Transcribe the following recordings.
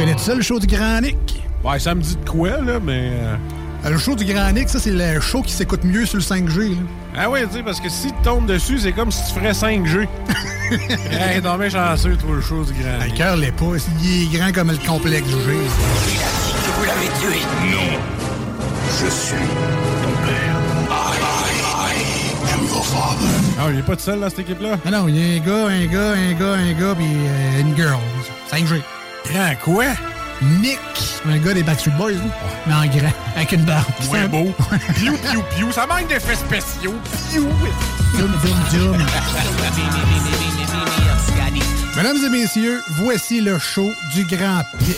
connais ça le show du Grand Nick? Ouais, ça me dit de quoi, là, mais. euh, Euh, Le show du Grand Nick, ça c'est le show qui s'écoute mieux sur le 5G. là. Ah ouais, tu sais, parce que si tu tombes dessus, c'est comme si tu ferais 5G. hey, non, mais chanceux, toi, le show du grand. Le cœur l'est pas, il est grand comme le complexe du G. que vous l'avez tué. Non. Je suis ton père. I, I am your father. Ah, il est pas tout seul, dans cette équipe-là? Ah non, il y a un gars, un gars, un gars, un gars, puis euh, une girl. 5G. Grand quoi? Nick, un gars des Backstreet Boys, là. mais en grand, avec une barbe. C'est Ouais, un- beau. Piou, piou, piou. Ça manque d'effets spéciaux. Piou. Dum, dum, dum. Mesdames et messieurs, voici le show du Grand Pic.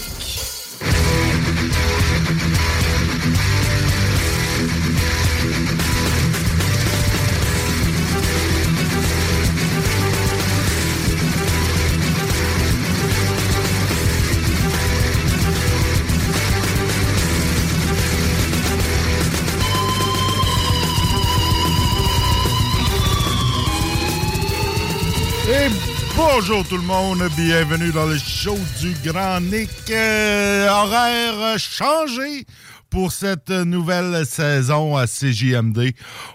Bonjour tout le monde, bienvenue dans le show du Grand Nick. Euh, horaire changé pour cette nouvelle saison à CJMD.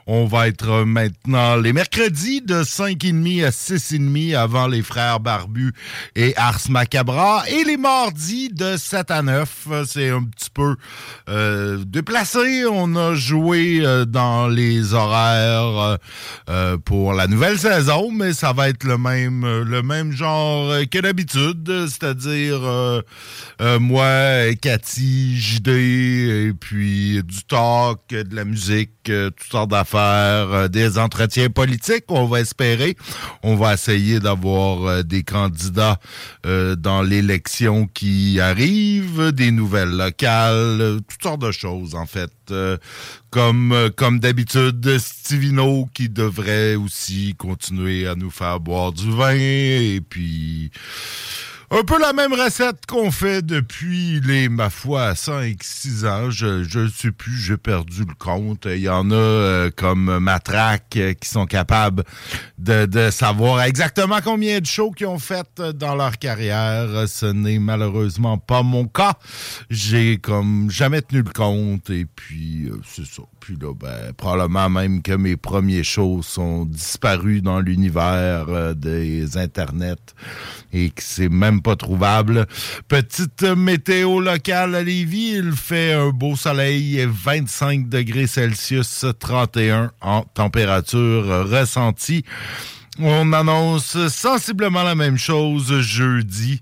On va être maintenant les mercredis de 5h30 à 6h30 avant les frères Barbus et Ars Macabra et les mardis de 7 à 9. C'est un petit peu euh, déplacé. On a joué euh, dans les horaires euh, euh, pour la nouvelle saison, mais ça va être le même, euh, le même genre euh, que d'habitude, c'est-à-dire euh, euh, moi, Cathy, JD, et puis du talk, euh, de la musique, euh, toutes sortes d'affaires, euh, des entretiens politiques, on va espérer. On va essayer d'avoir des candidats dans l'élection qui arrive, des nouvelles locales, toutes sortes de choses en fait. Comme comme d'habitude, Stivino qui devrait aussi continuer à nous faire boire du vin et puis un peu la même recette qu'on fait depuis les, ma foi, 5-6 ans. Je je sais plus, j'ai perdu le compte. Il y en a euh, comme Matraque euh, qui sont capables de, savoir exactement combien de shows qu'ils ont fait euh, dans leur carrière. Ce n'est malheureusement pas mon cas. J'ai comme jamais tenu le compte et puis c'est ça. Puis là, ben, probablement même que mes premiers shows sont disparus dans l'univers des internets et que c'est même pas trouvable. Petite météo locale à Lévis, il fait un beau soleil, 25 degrés Celsius, 31 en température ressentie. On annonce sensiblement la même chose jeudi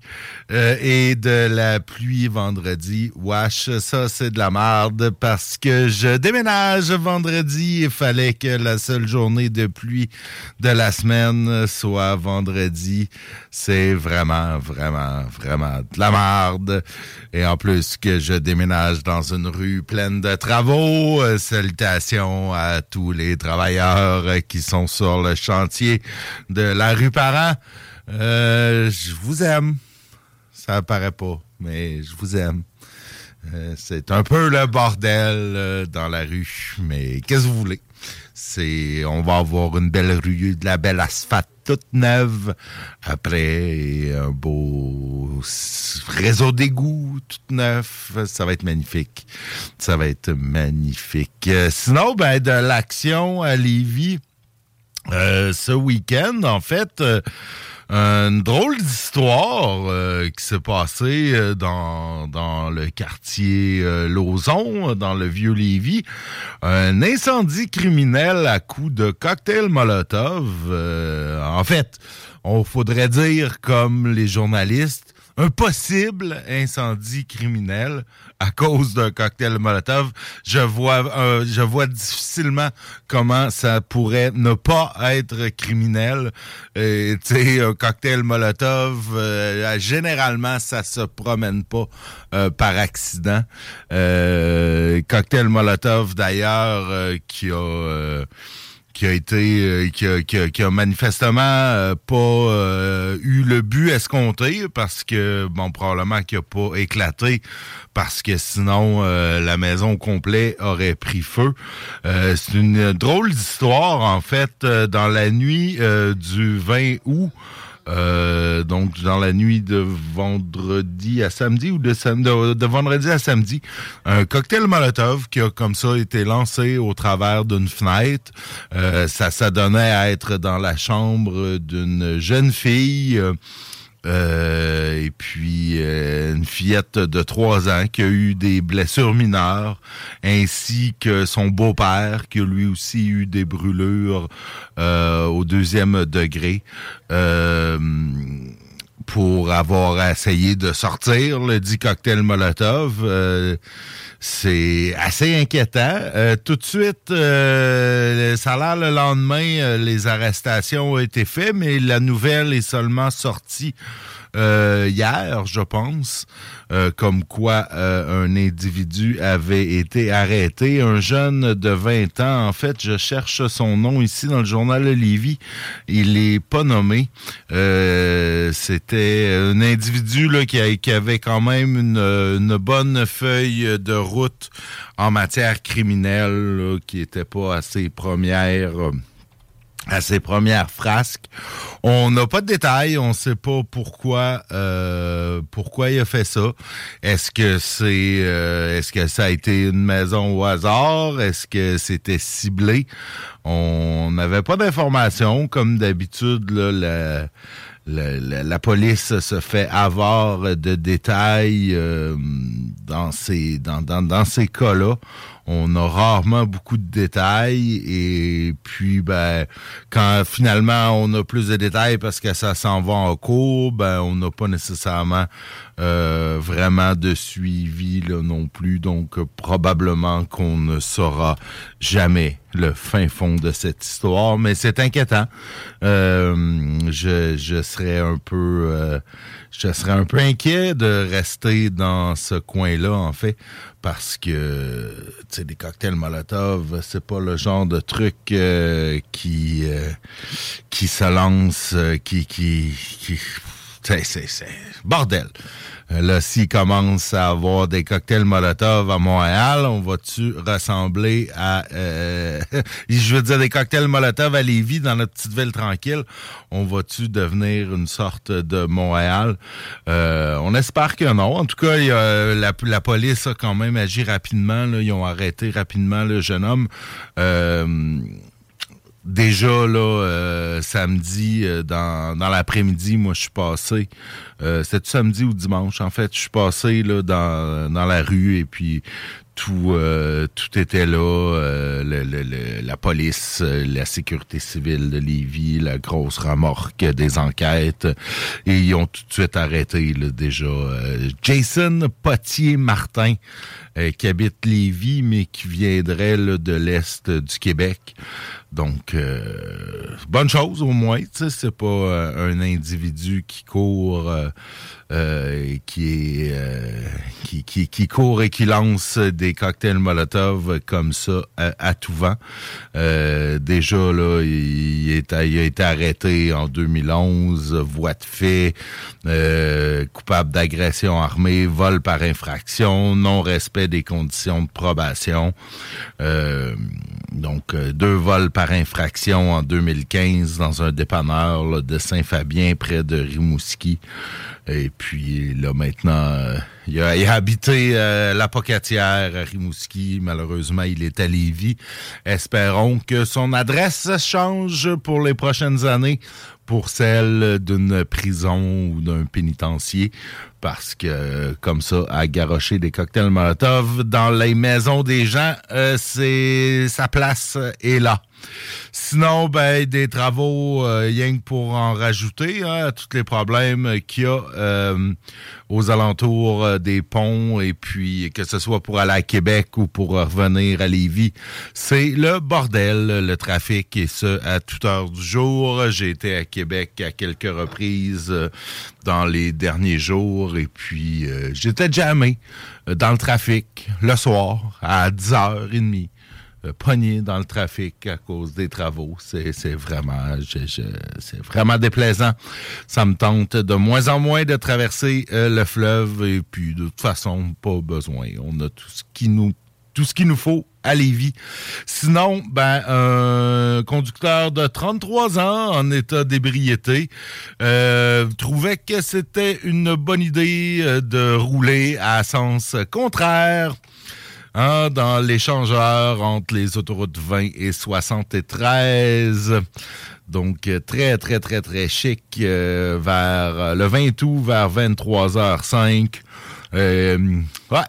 euh, et de la pluie vendredi. Wesh, ça c'est de la merde parce que je déménage vendredi. Il fallait que la seule journée de pluie de la semaine soit vendredi. C'est vraiment, vraiment, vraiment de la merde. Et en plus que je déménage dans une rue pleine de travaux. Euh, salutations à tous les travailleurs qui sont sur le chantier de la rue Parent. Euh, je vous aime. Ça paraît pas, mais je vous aime. Euh, c'est un peu le bordel euh, dans la rue, mais qu'est-ce que vous voulez? C'est, on va avoir une belle rue, de la belle asphalte toute neuve après un beau réseau d'égouts tout neuf. Ça va être magnifique. Ça va être magnifique. Sinon, ben, de l'action à Lévis, ce week-end, en fait, une drôle d'histoire euh, qui s'est passée euh, dans, dans le quartier euh, Lauson, dans le vieux Lévis. Un incendie criminel à coup de cocktail Molotov. en fait, on faudrait dire comme les journalistes, un possible incendie criminel à cause d'un cocktail Molotov. Je vois, euh, je vois difficilement comment ça pourrait ne pas être criminel. Tu sais, un cocktail Molotov, euh, généralement, ça se promène pas euh, par accident. cocktail Molotov, d'ailleurs, qui a qui a été euh, qui, a, qui, a, manifestement euh, pas euh, eu le but escompté parce que bon probablement qu'il a pas éclaté parce que sinon la maison au complet aurait pris feu. c'est une drôle d'histoire en fait dans la nuit du 20 août euh, donc dans la nuit de vendredi à samedi ou de, de, vendredi à samedi, un cocktail Molotov qui a comme ça été lancé au travers d'une fenêtre. Euh, ça s'adonnait à être dans la chambre d'une jeune fille. Euh, et puis euh, une fillette de trois ans qui a eu des blessures mineures, ainsi que son beau-père qui a lui aussi eu des brûlures euh, au deuxième degré. Pour avoir essayé de sortir le dit cocktail Molotov c'est assez inquiétant. tout de suite, ça a le lendemain, les arrestations ont été faites, mais la nouvelle est seulement sortie euh, hier, je pense, euh, comme quoi euh, un individu avait été arrêté. Un jeune de 20 ans, en fait, je cherche son nom ici dans le journal Lévis. Il est pas nommé. C'était un individu là, qui, avait quand même une, bonne feuille de route en matière criminelle, qui était pas assez première à ses premières frasques. On n'a pas de détails, on ne sait pas pourquoi euh, pourquoi il a fait ça. Est-ce que c'est euh, est-ce que ça a été une maison au hasard? Est-ce que c'était ciblé? On n'avait pas d'informations comme d'habitude la, la, la, police se fait avoir de détails euh, dans ces dans, dans, dans ces cas-là on a rarement beaucoup de détails et puis ben quand finalement on a plus de détails parce que ça s'en va en cours, ben on n'a pas nécessairement euh, vraiment de suivi là non plus, donc probablement qu'on ne saura jamais le fin fond de cette histoire, mais c'est inquiétant. Euh, je, je serais un peu euh, je serais un peu inquiet de rester dans ce coin-là, en fait, parce que, tu des cocktails Molotov, c'est pas le genre de truc euh, qui euh, qui se lance, euh, qui, qui, qui c'est, bordel. Euh, là, s'il commence à avoir des cocktails Molotov à Montréal, on va-tu ressembler à... Euh, je veux dire, des cocktails Molotov à Lévis, dans notre petite ville tranquille, on va-tu devenir une sorte de Montréal? Euh, on espère que non. En tout cas, la, police a quand même agi rapidement. Là, ils ont arrêté rapidement le jeune homme. Déjà là euh, samedi euh, dans, dans l'après-midi moi je suis passé. Euh, c'était samedi ou dimanche en fait. Je suis passé là dans, dans la rue et puis tout tout était là la police la sécurité civile de Lévis la grosse remorque des enquêtes. Et ils ont tout de suite arrêté déjà Jason Potier Martin qui habite Lévis mais qui viendrait de l'est du Québec donc, euh, bonne chose au moins. C'est pas euh, un individu qui court, euh, qui court et qui lance des cocktails Molotov comme ça à, tout vent. déjà là, il, a été arrêté en 2011, voie de fait, coupable d'agression armée, vol par infraction, non respect des conditions de probation. donc, deux vols par infraction en 2015 dans un dépanneur de Saint-Fabien près de Rimouski. Et puis là maintenant, il, a, habité la Pocatière à Rimouski. Malheureusement, il est à Lévis. Espérons que son adresse change pour les prochaines années pour celle d'une prison ou d'un pénitencier parce que comme ça à garocher des cocktails Molotov dans les maisons des gens euh, c'est sa place est là. Sinon, ben, des travaux, euh, rien que pour en rajouter hein, à tous les problèmes qu'il y a euh, aux alentours euh, des ponts et puis que ce soit pour aller à Québec ou pour revenir à Lévis, c'est le bordel, le trafic et ce à toute heure du jour. J'ai été à Québec à quelques reprises dans les derniers jours et puis j'étais jamais dans le trafic le soir à 10h30 euh, pogné dans le trafic à cause des travaux. C'est vraiment, c'est vraiment déplaisant. Ça me tente de moins en moins de traverser euh, le fleuve et puis de toute façon, pas besoin. On a tout ce qui nous tout ce qu'il nous faut à Lévis. Sinon, ben, un conducteur de 33 ans en état d'ébriété euh, trouvait que c'était une bonne idée euh, de rouler à sens contraire Hein, dans l'échangeur entre les autoroutes 20 et 73. Donc, euh, très, très, très, très chic euh, vers le 20 août, vers 23h05. Euh,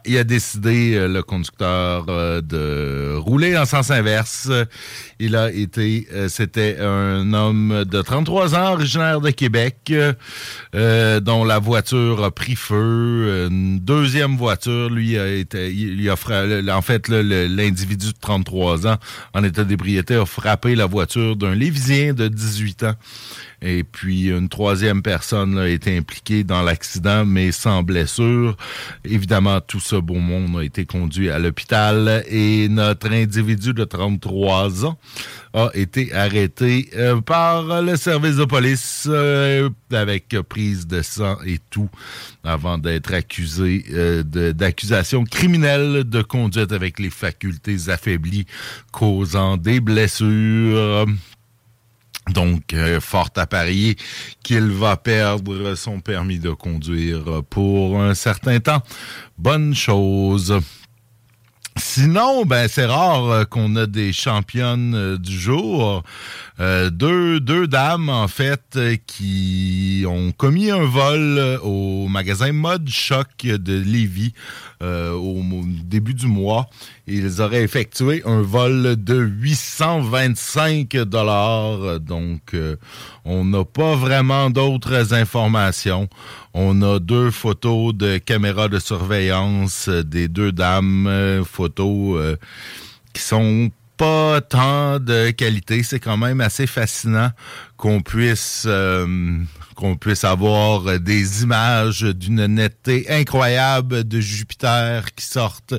il a décidé, euh, le conducteur, euh, de rouler en sens inverse. Il a été, c'était un homme de 33 ans, originaire de Québec, dont la voiture a pris feu. Une deuxième voiture, lui, a été, il, a frappé, en fait, l'individu de 33 ans, en état d'ébriété, a frappé la voiture d'un Lévisien de 18 ans. Et puis, une troisième personne a été impliquée dans l'accident, mais sans blessure. Évidemment, tout ce beau monde a été conduit à l'hôpital et notre individu de 33 ans a été arrêté euh, par le service de police euh, avec prise de sang et tout avant d'être accusé euh, d'accusations criminelles de conduite avec les facultés affaiblies causant des blessures. Donc, euh, fort à parier qu'il va perdre son permis de conduire pour un certain temps. Bonne chose. Sinon, ben c'est rare euh, qu'on a des championnes euh, du jour. deux, deux dames, en fait, qui ont commis un vol au magasin Mode Choc de Lévis au début du mois. Ils auraient effectué un vol de 825 dollars. Donc, euh, on n'a pas vraiment d'autres informations. On a deux photos de caméras de surveillance des deux dames, euh, photos euh, qui sont pas tant de qualité. C'est quand même assez fascinant qu'on puisse qu'on puisse avoir des images d'une netteté incroyable de Jupiter qui sortent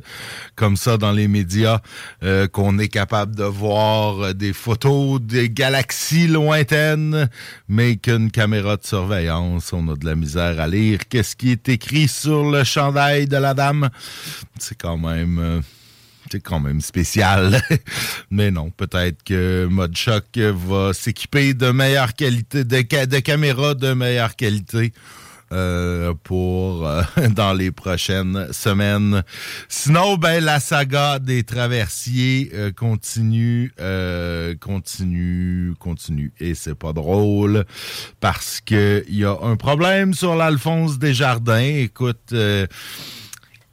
comme ça dans les médias, euh, qu'on est capable de voir des photos des galaxies lointaines, mais qu'une caméra de surveillance, on a de la misère à lire. Qu'est-ce qui est écrit sur le chandail de la dame? C'est quand même... Euh, c'est quand même spécial. Mais non, peut-être que Mode Choc va s'équiper de meilleure qualité, de, de caméras de meilleure qualité. Euh, pour euh, dans les prochaines semaines. Sinon, ben la saga des traversiers euh, continue, continue, continue, et c'est pas drôle parce que il y a un problème sur l'Alphonse Desjardins. Écoute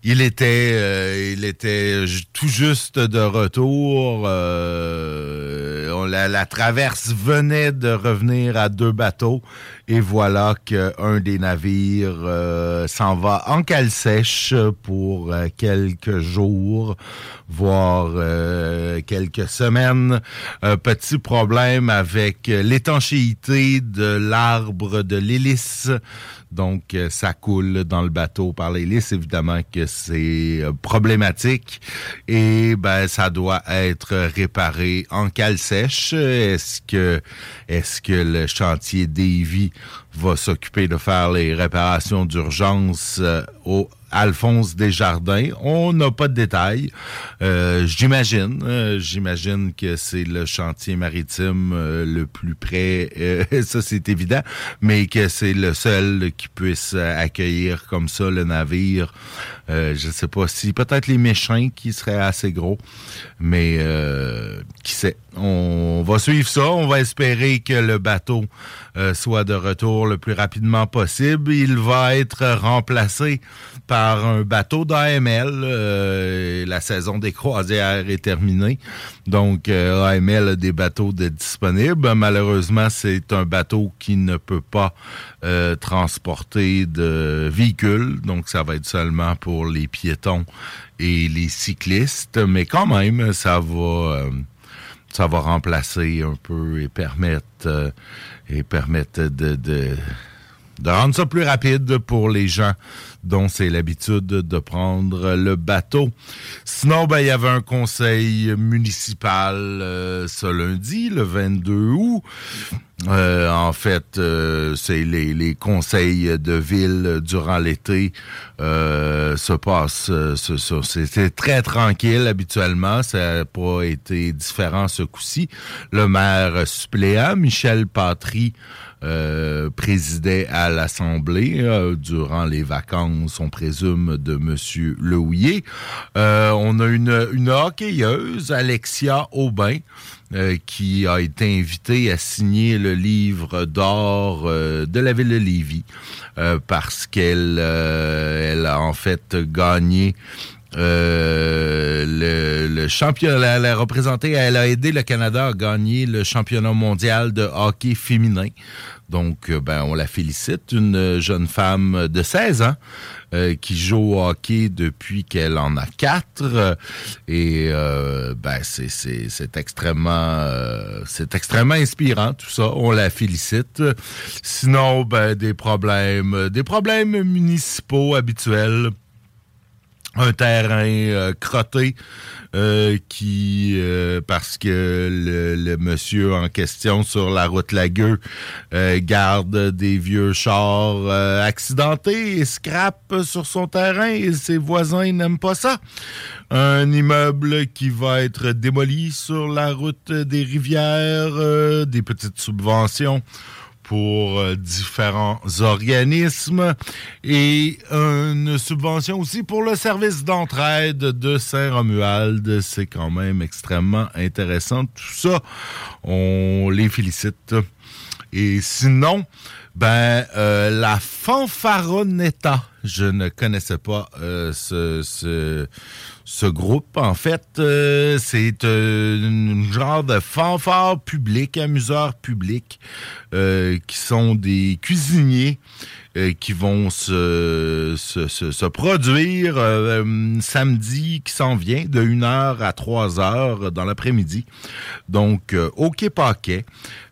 il était, euh, il était tout juste de retour. Euh, la, la, traverse venait de revenir à deux bateaux et voilà qu'un des navires euh, s'en va en cale sèche pour quelques jours, voire quelques semaines. Un petit problème avec l'étanchéité de l'arbre de l'hélice donc, euh, ça coule dans le bateau par l'hélice. Évidemment que c'est euh, problématique et ben ça doit être réparé en cale sèche. Est-ce que est-ce que le chantier Davy va s'occuper de faire les réparations d'urgence euh, au Alphonse Desjardins. On n'a pas de détails. Euh, j'imagine, euh, j'imagine que c'est le chantier maritime le plus près, ça c'est évident, mais que c'est le seul qui puisse accueillir comme ça le navire. Je ne sais pas si peut-être les méchants qui seraient assez gros, mais qui sait? On va suivre ça. On va espérer que le bateau soit de retour le plus rapidement possible. Il va être remplacé par un bateau d'AML. Euh, la saison des croisières est terminée. Donc, euh, AML a des bateaux de disponibles. Malheureusement, c'est un bateau qui ne peut pas euh, transporter de véhicules. Donc, ça va être seulement pour les piétons et les cyclistes. Mais quand même, ça va... va remplacer un peu et permettre de, de rendre ça plus rapide pour les gens dont c'est l'habitude de prendre le bateau. Sinon, ben, il y avait un conseil municipal euh, ce lundi, le 22 août. Euh, en fait, euh, c'est les, conseils de ville durant l'été se passent. C'était très tranquille habituellement. Ça n'a pas été différent ce coup-ci. Le maire suppléant, Michel Patry, euh, présidait à l'Assemblée euh, durant les vacances, on présume, de M. Lehouillier. Euh, on a une, une hockeyeuse, Alexia Aubin, qui a été invitée à signer le livre d'or de la ville de Lévis parce qu'elle elle a en fait gagné le, le, championnat, elle a représenté, elle a aidé le Canada à gagner le championnat mondial de hockey féminin. Donc, euh, ben, on la félicite, une jeune femme de 16 ans euh, qui joue au hockey depuis qu'elle en a quatre. Et euh, ben, c'est extrêmement, c'est extrêmement inspirant tout ça. On la félicite. Sinon, ben, des problèmes, des problèmes municipaux habituels un terrain crotté euh, qui, euh, parce que le, monsieur en question sur la route Lagueux euh, garde des vieux chars accidentés et scrape sur son terrain et ses voisins n'aiment pas ça. Un immeuble qui va être démoli sur la route des rivières, des petites subventions pour euh, différents organismes et une subvention aussi pour le service d'entraide de Saint-Romuald. C'est quand même extrêmement intéressant. Tout ça, on les félicite. Et sinon, ben euh, la fanfaronetta, je ne connaissais pas euh, ce, ce ce groupe, en fait, euh, c'est euh, un genre de fanfare public, amuseur public, euh, qui sont des cuisiniers qui vont se, se, se, produire samedi qui s'en vient de 1h à 3h dans l'après-midi. Donc, au Quai Paquet,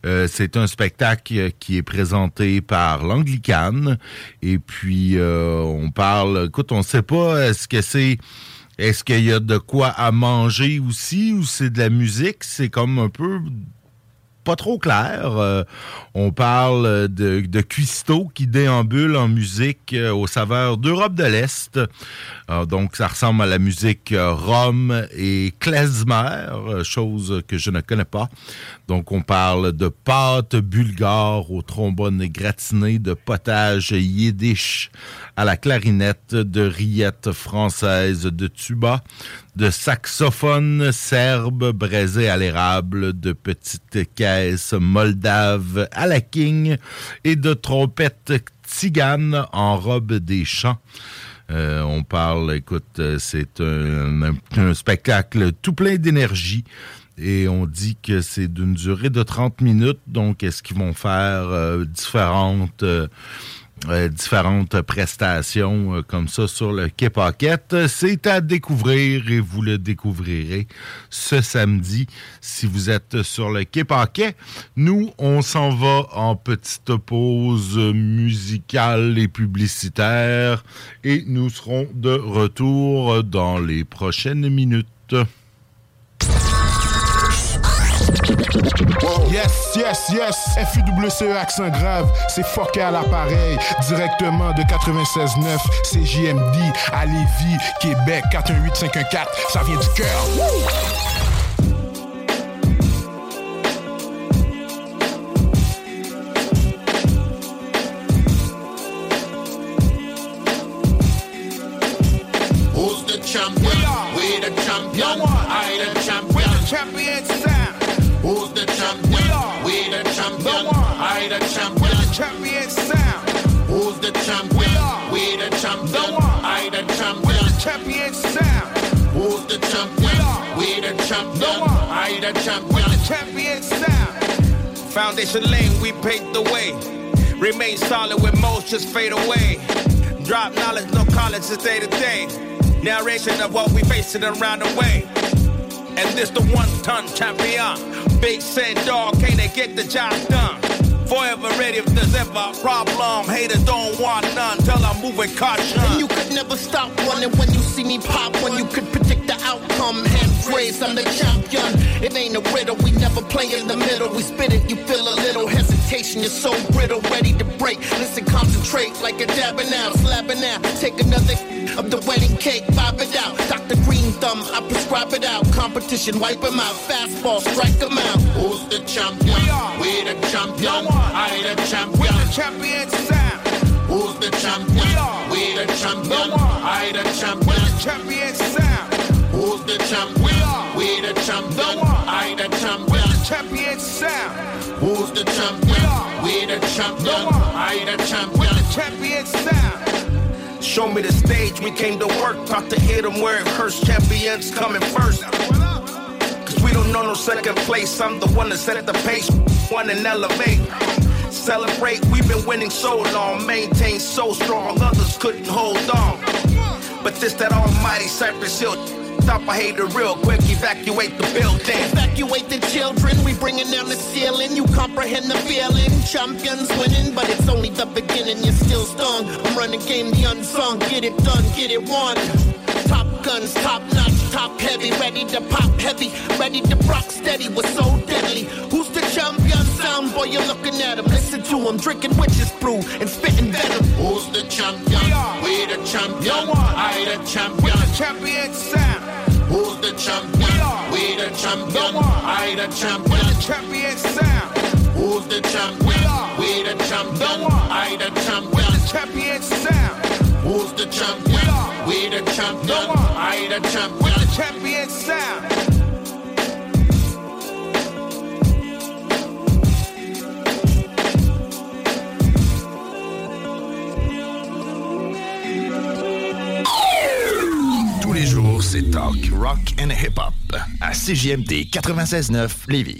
c'est un spectacle qui est présenté par l'Anglicane. Et puis, on parle, écoute, on sait pas, est-ce que c'est est-ce qu'il y a de quoi à manger aussi ou c'est de la musique? C'est comme un peu pas trop clair. Euh, on parle de, de qui déambulent en musique euh, aux saveurs d'Europe de l'Est. Euh, donc, ça ressemble à la musique rome et klezmer, chose que je ne connais pas. Donc, on parle de pâtes bulgares au trombone gratiné, de potage yiddish à la clarinette, de rillettes françaises, de tuba, de saxophone serbe braisé à l'érable, de petites caisses moldaves à la king et de trompettes tziganes en robe des champs. Euh, on parle, écoute, c'est un, spectacle tout plein d'énergie et on dit que c'est d'une durée de 30 minutes. Donc, est-ce qu'ils vont faire euh, différentes... Euh, euh, différentes prestations euh, comme ça sur le Quai Pocket. C'est à découvrir et vous le découvrirez ce samedi si vous êtes sur le Quai Paquet. Nous, on s'en va en petite pause musicale et publicitaire et nous serons de retour dans les prochaines minutes. Yes, yes, yes. FUWCE accent grave, c'est fucké à l'appareil. Directement de 96.9, CJMD à Lévis, Québec 418-514. Ça vient du cœur. Foundation lane, we paved the way. Remain solid when most just fade away. Drop knowledge, no college, it's day to day. Narration of what we facing around the way. And this the one ton champion. Big said dog, can't they get the job done? Forever ready if there's ever a problem. Haters don't want none till I'm moving caution. And you could never stop running when you see me pop. When you could predict the outcome. Hands raised, I'm the champion. It ain't a riddle, we never play in the middle. We spit it, you feel a little hesitation. You're so brittle, ready to break. Listen, concentrate like a dabbing out, slapping out. Take another of the wedding cake, vibe it out. Dr. Green Thumb, I prescribe it out. Competition, wipe 'em out. Fastball, strike 'em out. Who's the champion? We are. We the champion. No I the champion. Champion sound. Who's the champion? We are. We the champion. No I the champion. Champion sound. Who's the champion? We are. We the champion. No I the champion. Champion sound. Who's the champion? We the champion. I the champion. Champion sound. Show me the stage, we came to work. About to hit them where it hurts. Champions coming first. Cause we don't know no second place. I'm the one that set the pace. One and elevate. Celebrate, we've been winning so long. maintained so strong, others couldn't hold on. But this that almighty Cypress Hill. Stop, I hate it real quick. Evacuate the building. Evacuate the children, we bringing down the ceiling. You comprehend the feeling. Champions winning, but it's only the beginning. You're still stung. I'm running game, the unsung. Get it done, get it won. Top guns, top notch, top heavy, ready to pop heavy, ready to rock steady. We're so deadly. Who's the champion? Sound boy, you're looking at him. Listen to him, drinking witch's brew and spitting venom. Who's the champion? We're the champion. I the champion. Champion sound. Who's the champion? We're the champion. I the champion. Champion sound. Who's the champion? We're the champion. I the champion. Champion sound. Who's the champion? We the champion. I the champion. Champion sound. Tous les jours, c'est talk, rock and hip-hop à CJMD 96.9 Lévis.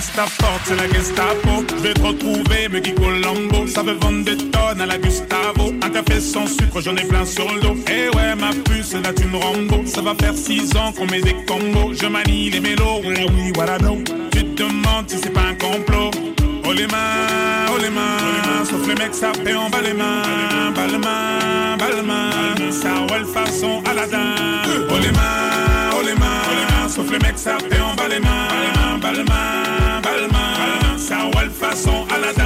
On casse ta porte, c'est la Gestapo. Je vais te retrouver, me Guy Colombo. Ça veut vendre des tonnes à la Gustavo. Un café sans sucre, j'en ai plein sur le dos. Eh ouais, ma puce, là tu me Rambo. Ça va faire six ans qu'on met des combos. Je manie les mélos, oui, oui, voilà, no. Tu te demandes si c'est pas un complot. Oh les mains, oh les mains, sauf les mecs ça fait en bas les mains, bas les mains, bas les mains, ça roule façon Aladdin. Oh les mains, oh les mains, sauf les mecs ça fait en bas les mains, bas les mains, bas les mains, ça roule façon Aladdin.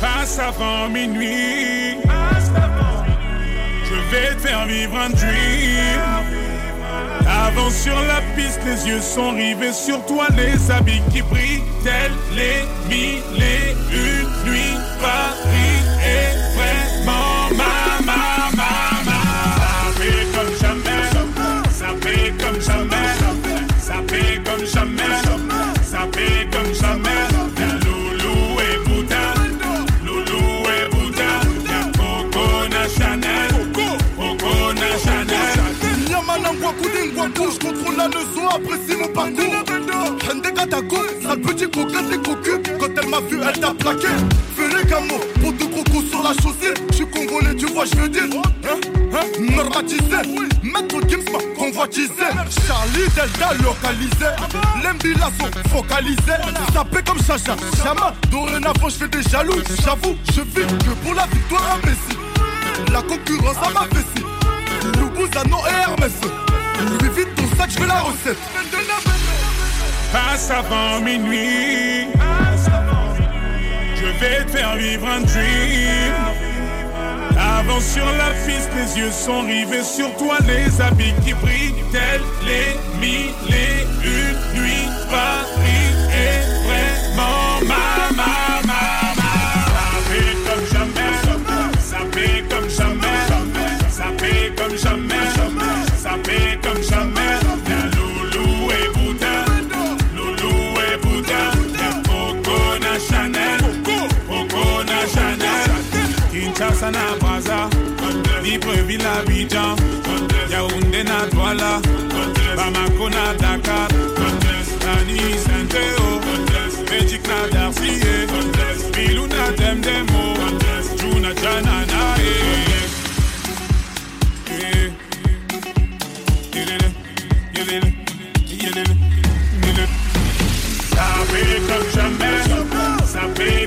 Passe avant minuit, je vais te faire vivre un dream. Avance sur la piste, les yeux sont rivés sur toi, les habits qui brillent, tels les mille et une nuits. Paris Je contrôle la leçon, apprécie mon parcours. Hende Katako, sale petit coquin, t'es cocu. Quand elle m'a vu, elle t'a plaqué. Fais les camos, pour deux crocos sur la chaussée. Je suis congolais, tu vois, je veux dire. Hein, hein, normatisé. Maître Gims convoitisé. Charlie Delta localisé. L'embila sont focalisés. Tapé comme Chacha, Chama. Dorénavant, je fais des jaloux. J'avoue, je vis que pour la victoire imbécile. La concurrence à ma vessie. Loubouzanon et Hermès. Lui vite ton sac, je veux la recette. Passe avant minuit. Je vais te faire vivre un dream. Avant sur la piste, les yeux sont rivés sur toi, les habits qui brillent, tels les mille et une nuits. Paris Bamako na Dakar, Magic na Bilou na Demdemo, Juna ça comme jamais, ça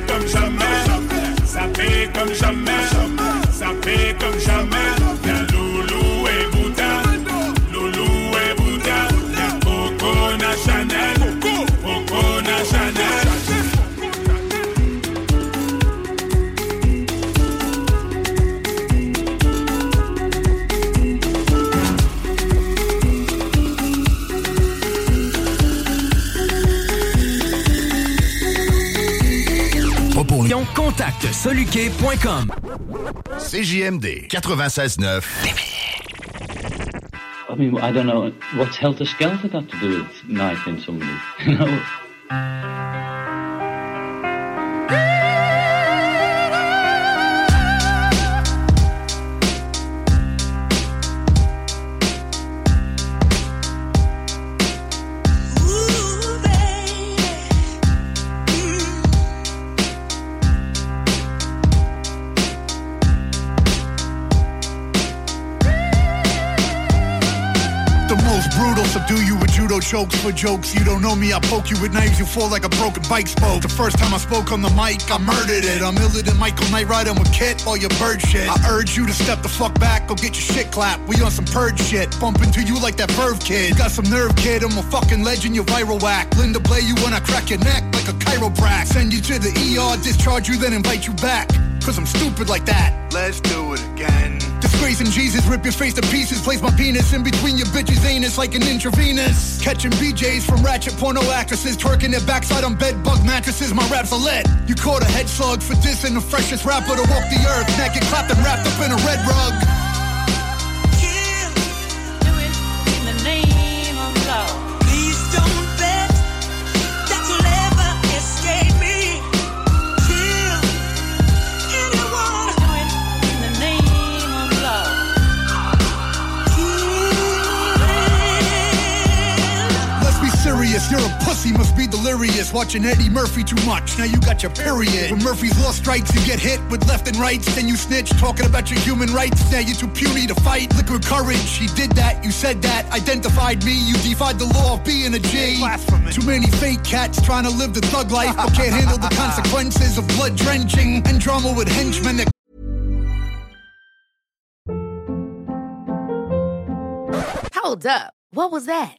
comme jamais, ça comme jamais, soluquet.com. CJMD 96.9. I mean, I don't know what's Helter Skelter got to do with knifing somebody. You know, brutal, subdue you with judo chokes for jokes. You don't know me, I poke you with knives, you fall like a broken bike spoke. The first time I spoke on the mic, I murdered it. I'm iller than Michael Knight riding with Kit, all your bird shit. I urge you to step the fuck back, go get your shit clapped. We on some purge shit, bump into you like that Verve kid. Got some nerve, kid, I'm a fucking legend, you viral whack. Linda play you when I crack your neck like a chiropract. Send you to the ER, discharge you, then invite you back. Cause I'm stupid like that. Let's do it again. Disgracing Jesus, rip your face to pieces. Place my penis in between your bitch's anus like an intravenous. Catching BJs from ratchet porno actresses. Twerking their backside on bed bug mattresses. My raps are lit. You caught a head slug for dissing the freshest rapper to walk the earth. Naked, clapping wrapped up in a red rug. Serious, you're a pussy, must be delirious. Watching Eddie Murphy too much, now you got your period. When Murphy's law strikes, you get hit with left and rights, then you snitch, talking about your human rights. Now you're too puny to fight. Liquid courage, he did that, you said that, identified me, you defied the law of being a G. Too many fake cats trying to live the thug life, but can't handle the consequences of blood drenching and drama with henchmen that Hold up. What was that?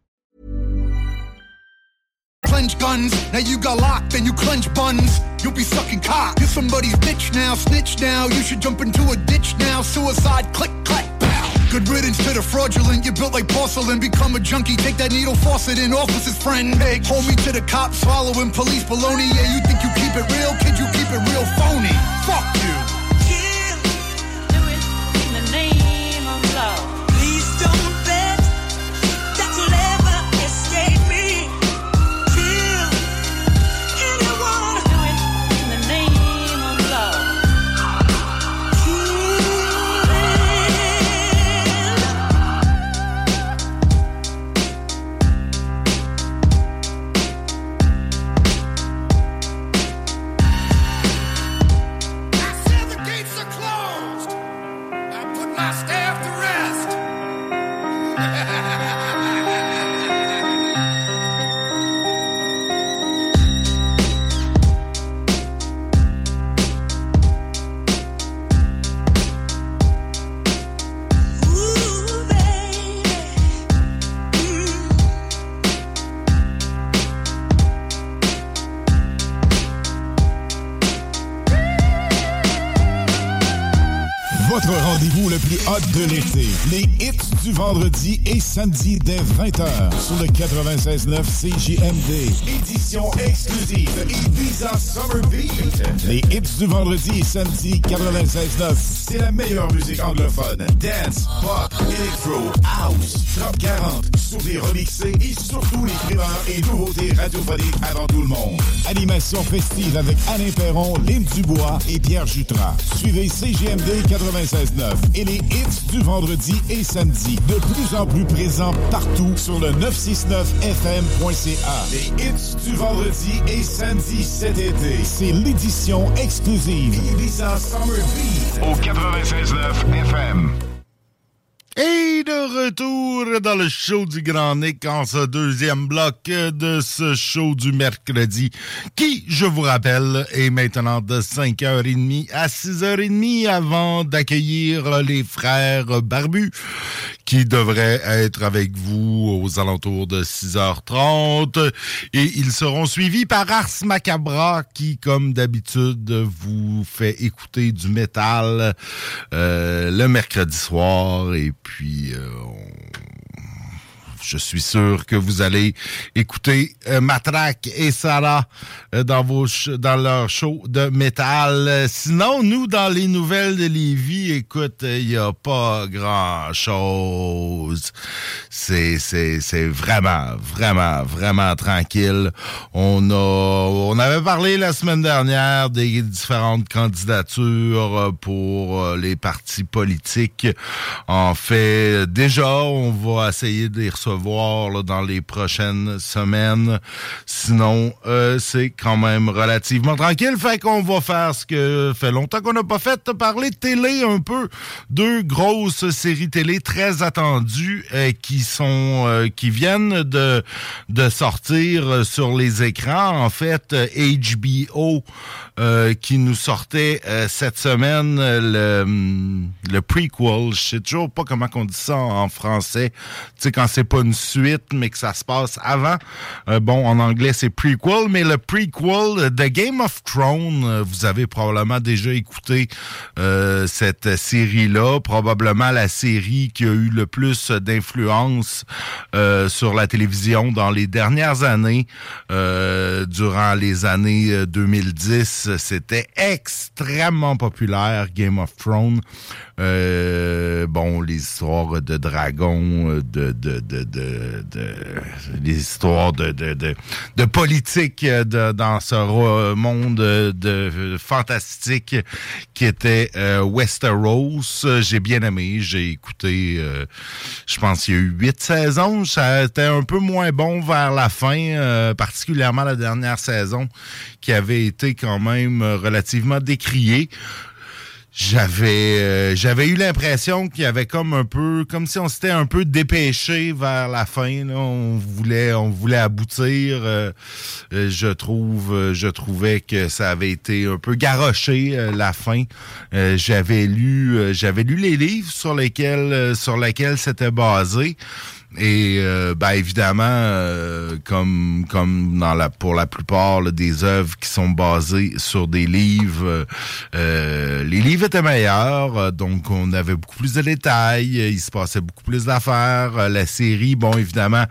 Clench guns, now you got locked, then you clench buns. You'll be sucking cock. You're somebody's bitch now, snitch now. You should jump into a ditch now. Suicide, click, click, pow. Good riddance to the fraudulent. You're built like porcelain. Become a junkie. Take that needle faucet in officer's friend. Hey, hold me to the cops. Swallowing police baloney. Yeah, you think you keep it real? Kid, you keep it real de l'été. Les hits du vendredi et samedi dès 20h sur le 96.9 CJMD. Édition exclusive Ibiza Summer Beat. Les hits du vendredi et samedi 96.9. C'est la meilleure musique anglophone. Dance, pop, electro, house, top 40, sur remixés et surtout les primeurs et nouveautés radiophoniques avant tout le monde. Animation festive avec Alain Perron, Lynn Dubois et Pierre Jutras. Suivez CGMD 96.9 et les hits du vendredi et samedi. De plus en plus présents partout sur le 969fm.ca. Les hits du vendredi et samedi cet été. C'est l'édition exclusive Ibiza Summer Beat au 96.9 FM. Et de retour dans le show du Grand Nick en ce deuxième bloc de ce show du mercredi qui, je vous rappelle, est maintenant de 5h30 à 6h30 avant d'accueillir les frères barbus qui devraient être avec vous aux alentours de 6h30 et ils seront suivis par Ars Macabra qui, comme d'habitude, vous fait écouter du métal euh, le mercredi soir et puis euh, je suis sûr que vous allez écouter euh, Matraque et Sarah euh, dans vos dans leur show de métal. Sinon, nous, dans les nouvelles de Lévis, écoute, il n'y a pas grand-chose. C'est, c'est, c'est vraiment, vraiment, vraiment tranquille. On a, on avait parlé la semaine dernière des différentes candidatures euh, pour les partis politiques. En fait, déjà, on va essayer de les recevoir là, dans les prochaines semaines. Sinon, euh, c'est quand même relativement tranquille. Fait qu'on va faire ce que fait longtemps qu'on n'a pas fait, parler de télé un peu. Deux grosses séries télé très attendues euh, qui sont euh, qui viennent de de sortir sur les écrans. En fait, HBO qui nous sortait cette semaine le, le prequel. Je sais toujours pas comment on dit ça en français. Tu sais, quand c'est pas une suite, mais que ça se passe avant. Euh, bon, en anglais, c'est prequel, mais le prequel de Game of Thrones, euh, vous avez probablement déjà écouté euh, cette série-là. Probablement la série qui a eu le plus d'influence euh, sur la télévision dans les dernières années. Euh, durant les années euh, 2010, c'était extrêmement populaire, Game of Thrones. Euh, bon, les histoires de dragons, euh, de, de, de, de, les histoires de, de, politique euh, dans ce monde de, de fantastique qui était euh, Westeros. Euh, J'ai bien aimé, j'ai écouté, euh, je pense qu'il y a eu huit saisons. Ça a été un peu moins bon vers la fin, euh, particulièrement la dernière saison qui avait été quand même euh, relativement décriée. J'avais euh, j'avais eu l'impression qu'il y avait comme un peu comme si on s'était un peu dépêché vers la fin on voulait on voulait aboutir. Euh, euh, je trouve je trouvais que ça avait été un peu garoché la fin. J'avais lu j'avais lu les livres sur lesquels sur lesquels c'était basé Et euh, ben évidemment, euh, comme comme dans la pour la plupart des œuvres qui sont basées sur des livres, euh, les livres étaient meilleurs, donc on avait beaucoup plus de détails, il se passait beaucoup plus d'affaires. La série, bon évidemment,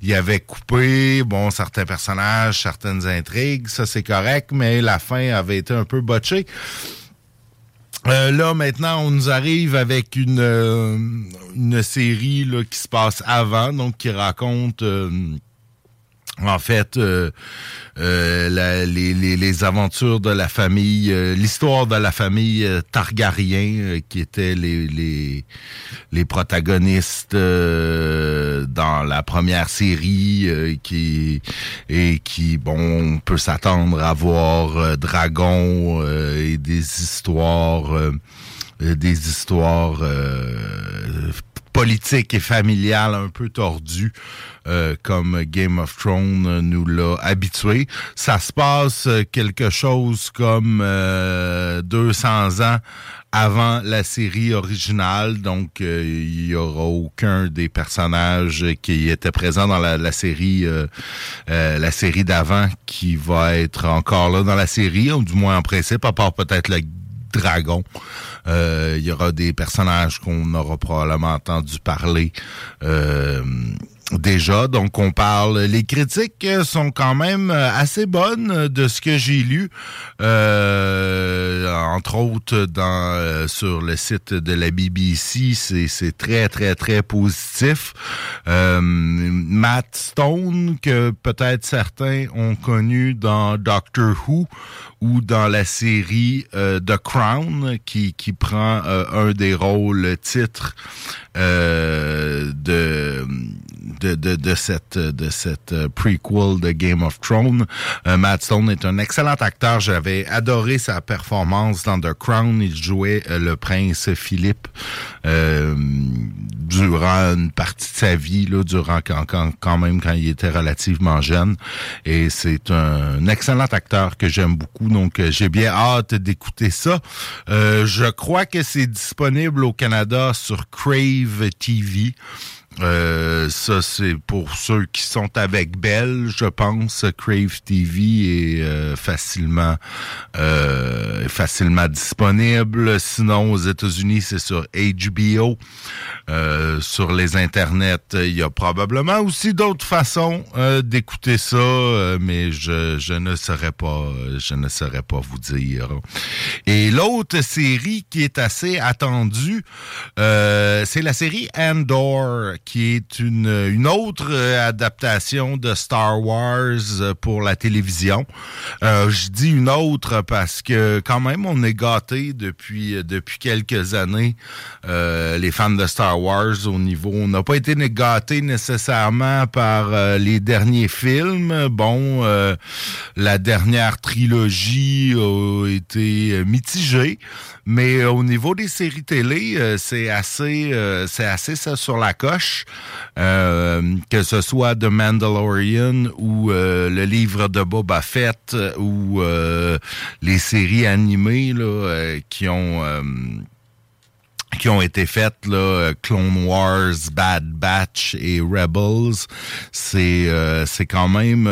il y avait coupé, bon certains personnages, certaines intrigues, ça c'est correct, mais la fin avait été un peu botchée. Euh, là, maintenant, on nous arrive avec une, euh, une série là, qui se passe avant, donc qui raconte euh, en fait euh, euh, les, aventures de la famille, euh, l'histoire de la famille Targaryen, qui étaient les, les, protagonistes dans la première série, qui et qui, bon, on peut s'attendre à voir Dragon et des histoires, des histoires politique et familiale un peu tordue euh, comme Game of Thrones euh, nous l'a habitué. Ça se passe euh, quelque chose comme euh, 200 ans avant la série originale, donc euh, il y aura aucun des personnages qui étaient présents dans la, série euh, euh, la série d'avant qui va être encore là dans la série, ou du moins en principe, à part peut-être le dragon. Euh, Il y aura des personnages qu'on aura probablement entendu parler euh, déjà. Donc, on parle. Les critiques sont quand même assez bonnes de ce que j'ai lu. Euh, entre autres, euh, sur le site de la BBC, c'est très, très, très positif. Euh, Matt Stone, que peut-être certains ont connu dans Doctor Who ou dans la série euh, The Crown, qui, qui prend un des rôles titres de, de, de, de cette, de cette euh, prequel de Game of Thrones. Euh, Matt Stone est un excellent acteur. J'avais adoré sa performance dans The Crown. Il jouait euh, le prince Philippe euh, durant une partie de sa vie, là, durant quand, quand, quand même quand il était relativement jeune. Et c'est un excellent acteur que j'aime beaucoup. Donc, euh, j'ai bien hâte d'écouter ça. Euh, je crois que c'est disponible au Canada sur Crave TV. Euh, ça, c'est pour ceux qui sont avec Bell, je pense. Crave TV est euh, facilement euh, facilement disponible. Sinon, aux États-Unis, c'est sur HBO. Euh, sur les internets, il y a probablement aussi d'autres façons euh, d'écouter ça, mais je, je ne saurais pas, je ne saurais pas vous dire. Et l'autre série qui est assez attendue, c'est la série Andor, qui est une, une autre euh, adaptation de Star Wars euh, pour la télévision. Euh, je dis une autre parce que quand même on est gâté depuis euh, depuis quelques années. Euh, les fans de Star Wars au niveau on n'a pas été gâté nécessairement par les derniers films. Bon la dernière trilogie a été mitigée mais au niveau des séries télé c'est assez c'est assez ça sur la coche euh, que ce soit The Mandalorian ou euh, le livre de Boba Fett ou euh, les séries animées là, qui ont qui ont été faites là, Clone Wars, Bad Batch et Rebels, c'est c'est quand même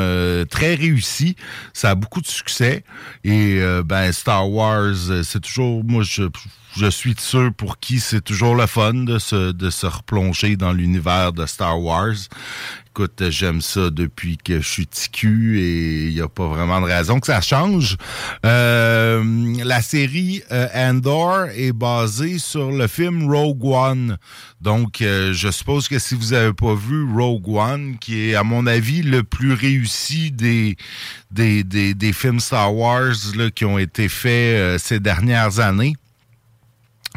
très réussi. Ça a beaucoup de succès et ben Star Wars, c'est toujours moi je je suis de ceux pour qui c'est toujours le fun de se de se replonger dans l'univers de Star Wars. Écoute, j'aime ça depuis que je suis ticu et il n'y a pas vraiment de raison que ça change. Euh, la série euh, Andor est basée sur le film Rogue One. Donc, euh, je suppose que si vous avez pas vu Rogue One, qui est à mon avis le plus réussi des des, des, des films Star Wars là, qui ont été faits ces dernières années,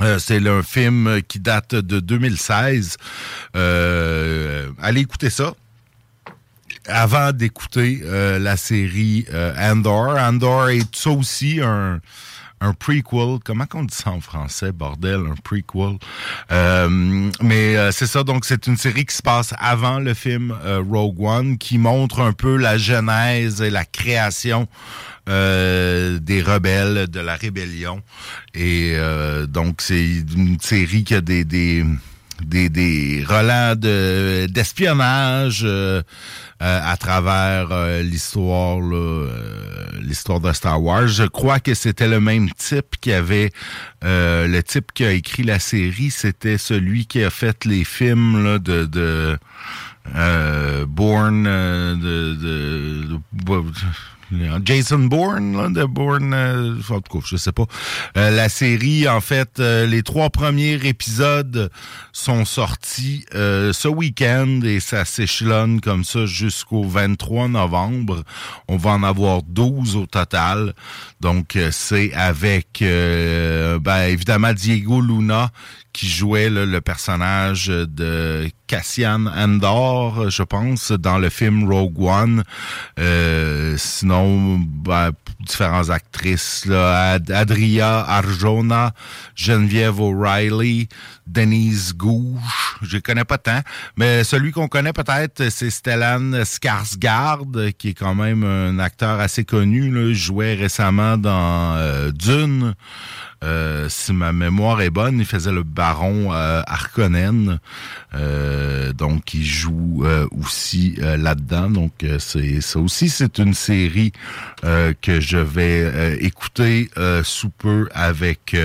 euh, c'est un film qui date de 2016. Euh, allez écouter ça avant d'écouter euh, la série euh, Andor. Andor est ça aussi un un prequel. Comment qu'on dit ça en français, bordel, un prequel? Mais c'est ça, donc c'est une série qui se passe avant le film Rogue One, qui montre un peu la genèse et la création euh, des rebelles, de la rébellion. Et euh, donc c'est une série qui a des, des des, des relents de d'espionnage euh, à travers l'histoire l'histoire de Star Wars. Je crois que c'était le même type qui avait le type qui a écrit la série, c'était celui qui a fait les films de, de euh, de, de- de- Jason Bourne, là, Bourne, euh, je sais pas. Euh, la série, en fait, euh, les trois premiers épisodes sont sortis ce week-end et ça s'échelonne comme ça jusqu'au 23 novembre. On va en avoir 12 au total. Donc, c'est avec, ben, évidemment, Diego Luna qui jouait le personnage de Cassian Andor, je pense, dans le film Rogue One. Euh, sinon, ben, différentes actrices, là, Ad- Adria Arjona, Geneviève O'Reilly, Denise Gouche, je connais pas tant, mais celui qu'on connaît peut-être, c'est Stellan Skarsgård, qui est quand même un acteur assez connu, là. Jouait récemment dans euh, Dune. Euh, si ma mémoire est bonne, il faisait le baron euh, Harkonnen. Euh, donc, il joue euh, aussi euh, là-dedans. Donc, c'est ça aussi, c'est une série que je vais écouter sous peu avec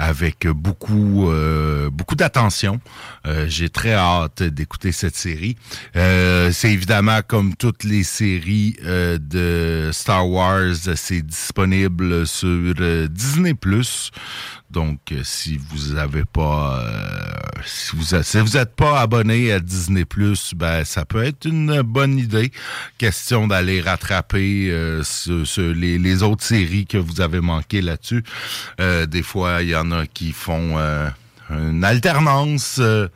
avec beaucoup euh, beaucoup d'attention. Euh, J'ai très hâte d'écouter cette série. Euh, c'est évidemment comme toutes les séries euh, de Star Wars, c'est disponible sur euh, Disney+. Donc, euh, si vous avez pas, euh, si vous si vous êtes pas abonné à Disney+, ben ça peut être une bonne idée. Question d'aller rattraper euh, ce- ce- les, les autres séries que vous avez manqué là-dessus. Euh, des fois, il y en a qui font euh, une alternance. euh,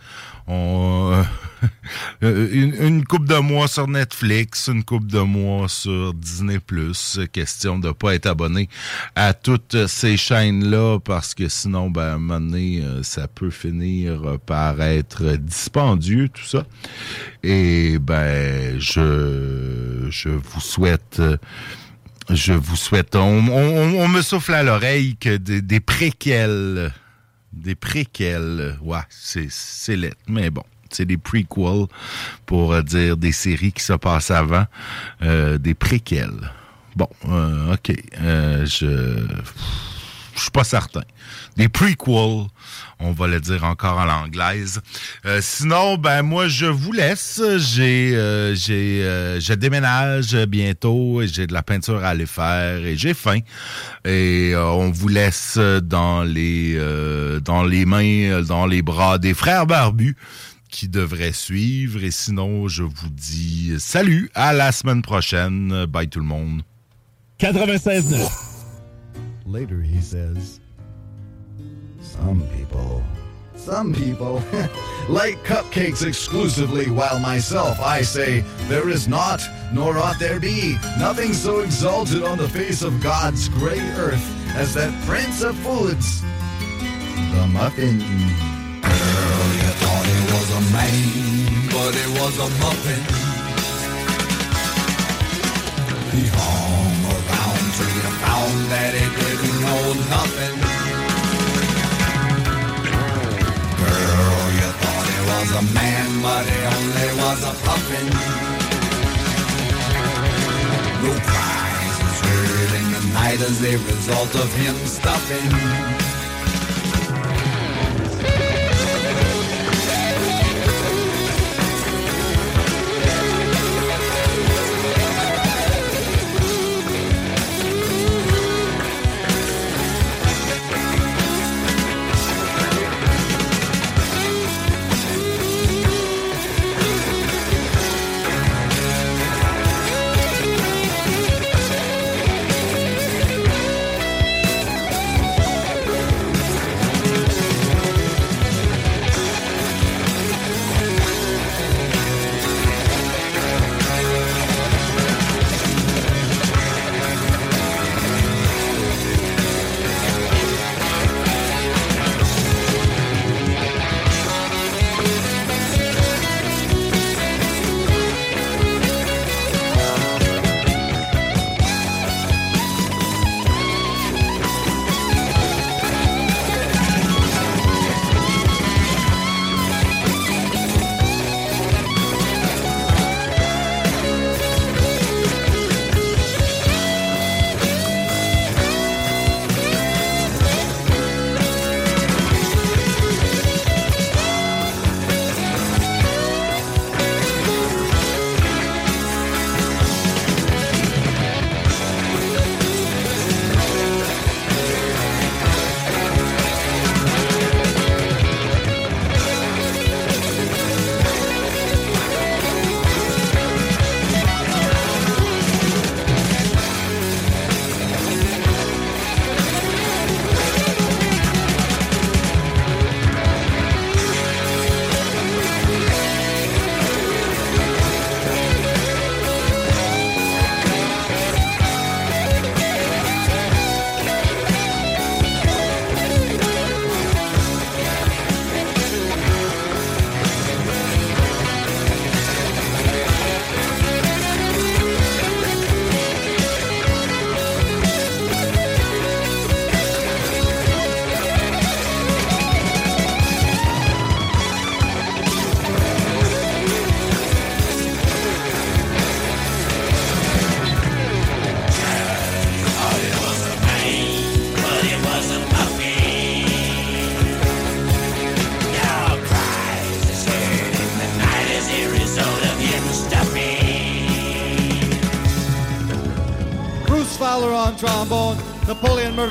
on, une, une coupe de mois sur Netflix, une coupe de mois sur Disney+. Question de pas être abonné à toutes ces chaînes-là parce que sinon, ben, à un moment donné, euh, ça peut finir par être dispendieux, tout ça. Et ben, je, je vous souhaite... euh, je vous souhaite... On, me souffle à l'oreille que des, des préquels... Des préquels, ouais, c'est laid, mais bon. C'est des prequels pour euh, dire des séries qui se passent avant. Euh, des préquels. Bon, euh, OK. Je je suis pas certain. Des prequels, on va le dire encore en l'anglaise. Sinon, ben moi je vous laisse. J'ai, j'ai, je déménage bientôt. et J'ai de la peinture à aller faire et j'ai faim. Et on vous laisse dans les, dans les mains, dans les bras des frères barbus qui devraient suivre. Et sinon, je vous dis salut à la semaine prochaine. Bye tout le monde. 96.9. Later, he says, Some people. Some people like cupcakes exclusively, while myself I say, There is not, nor ought there be, nothing so exalted on the face of God's great earth as that prince of foods, the muffin. Girl, you thought it was a man, but it was a muffin. He hung around till you found that he didn't know nothing. Girl, you thought he was a man, but he only was a puffin. No cries was heard in the night as a result of him stuffing.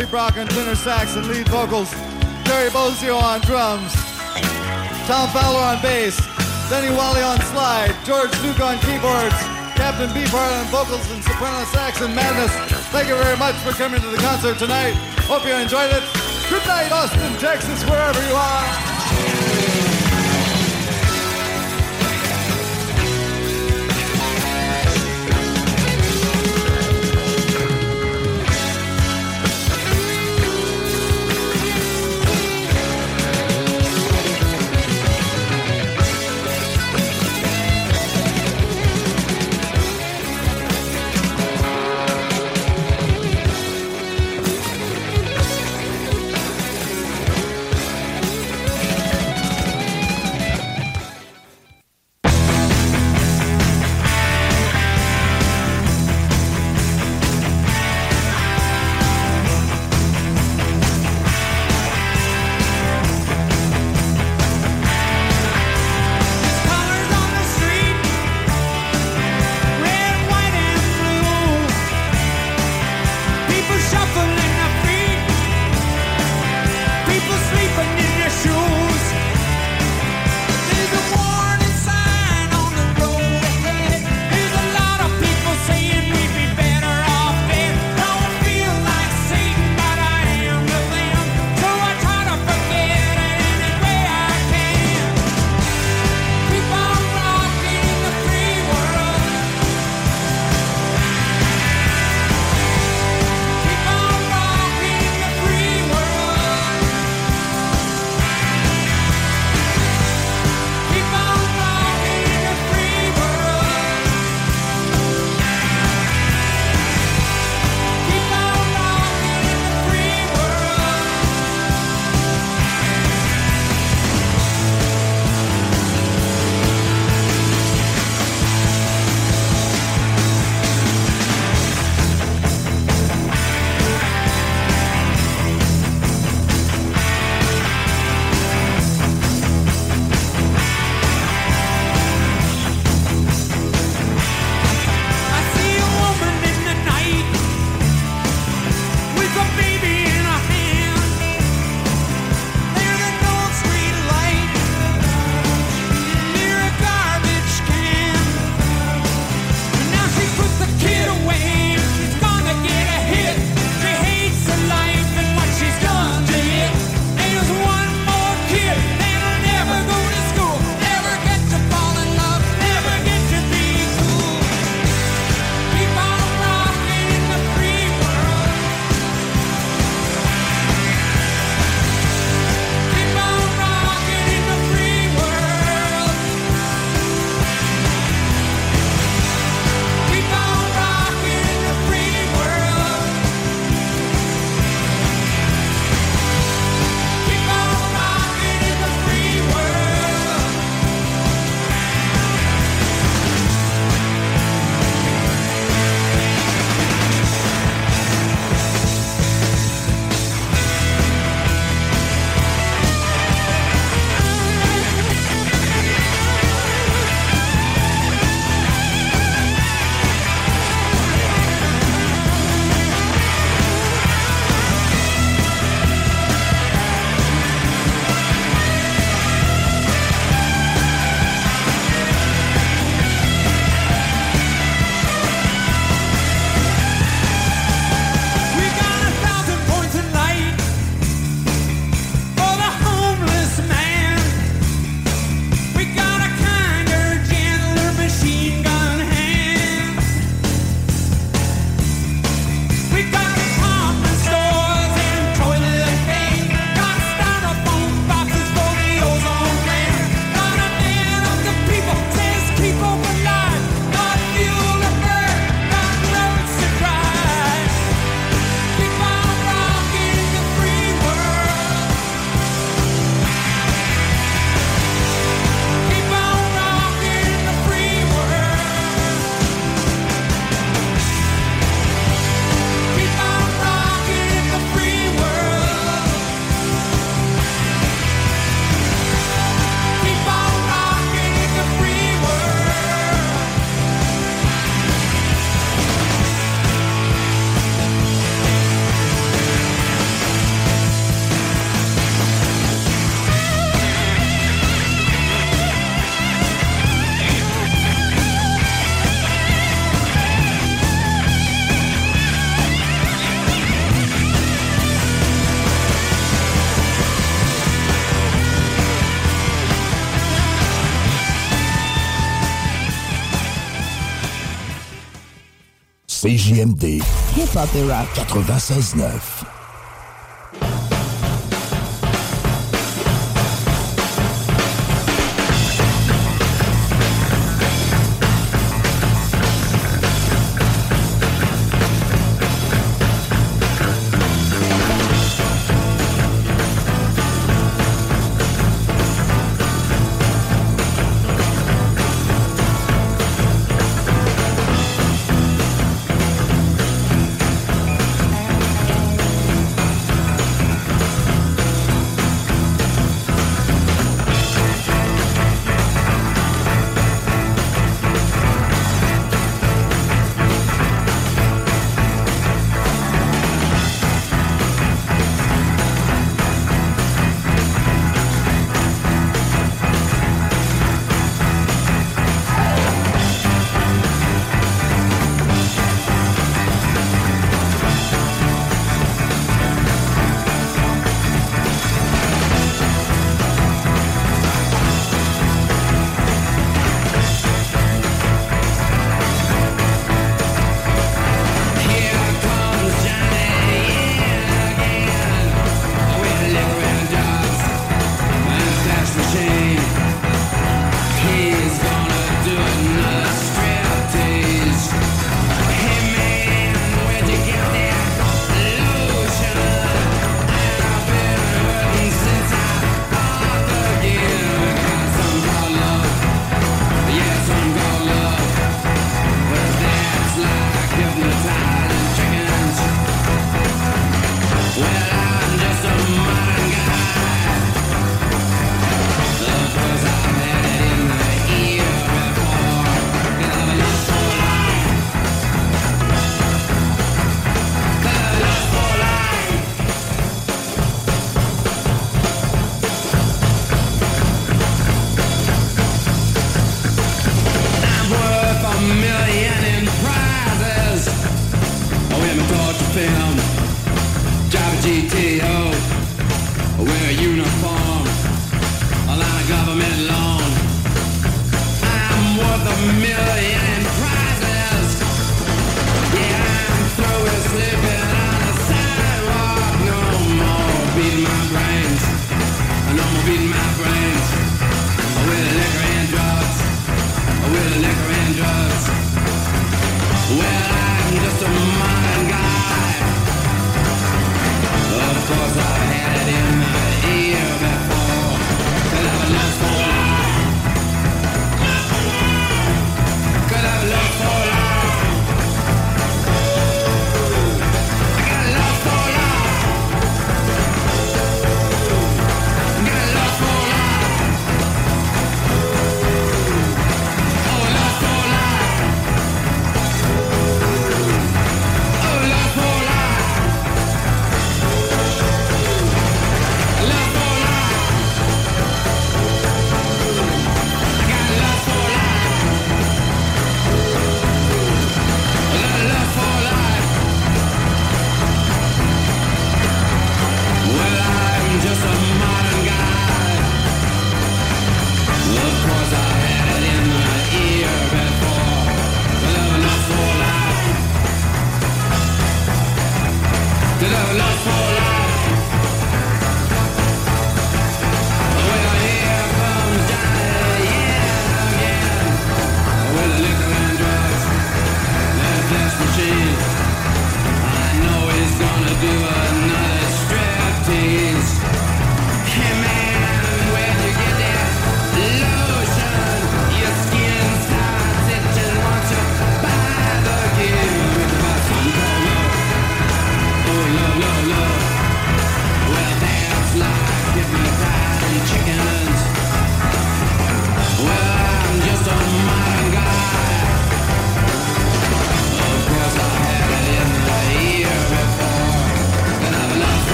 Murphy Brock on tenor sax and lead vocals, Terry Bozio on drums, Tom Fowler on bass, Denny Wally on slide, George Duke on keyboards, Captain Beefheart on vocals and soprano sax and madness. Thank you very much for coming to the concert tonight. Hope you enjoyed it. Good night, Austin, Texas, wherever you are. Hip Hop et Rock. 96.9.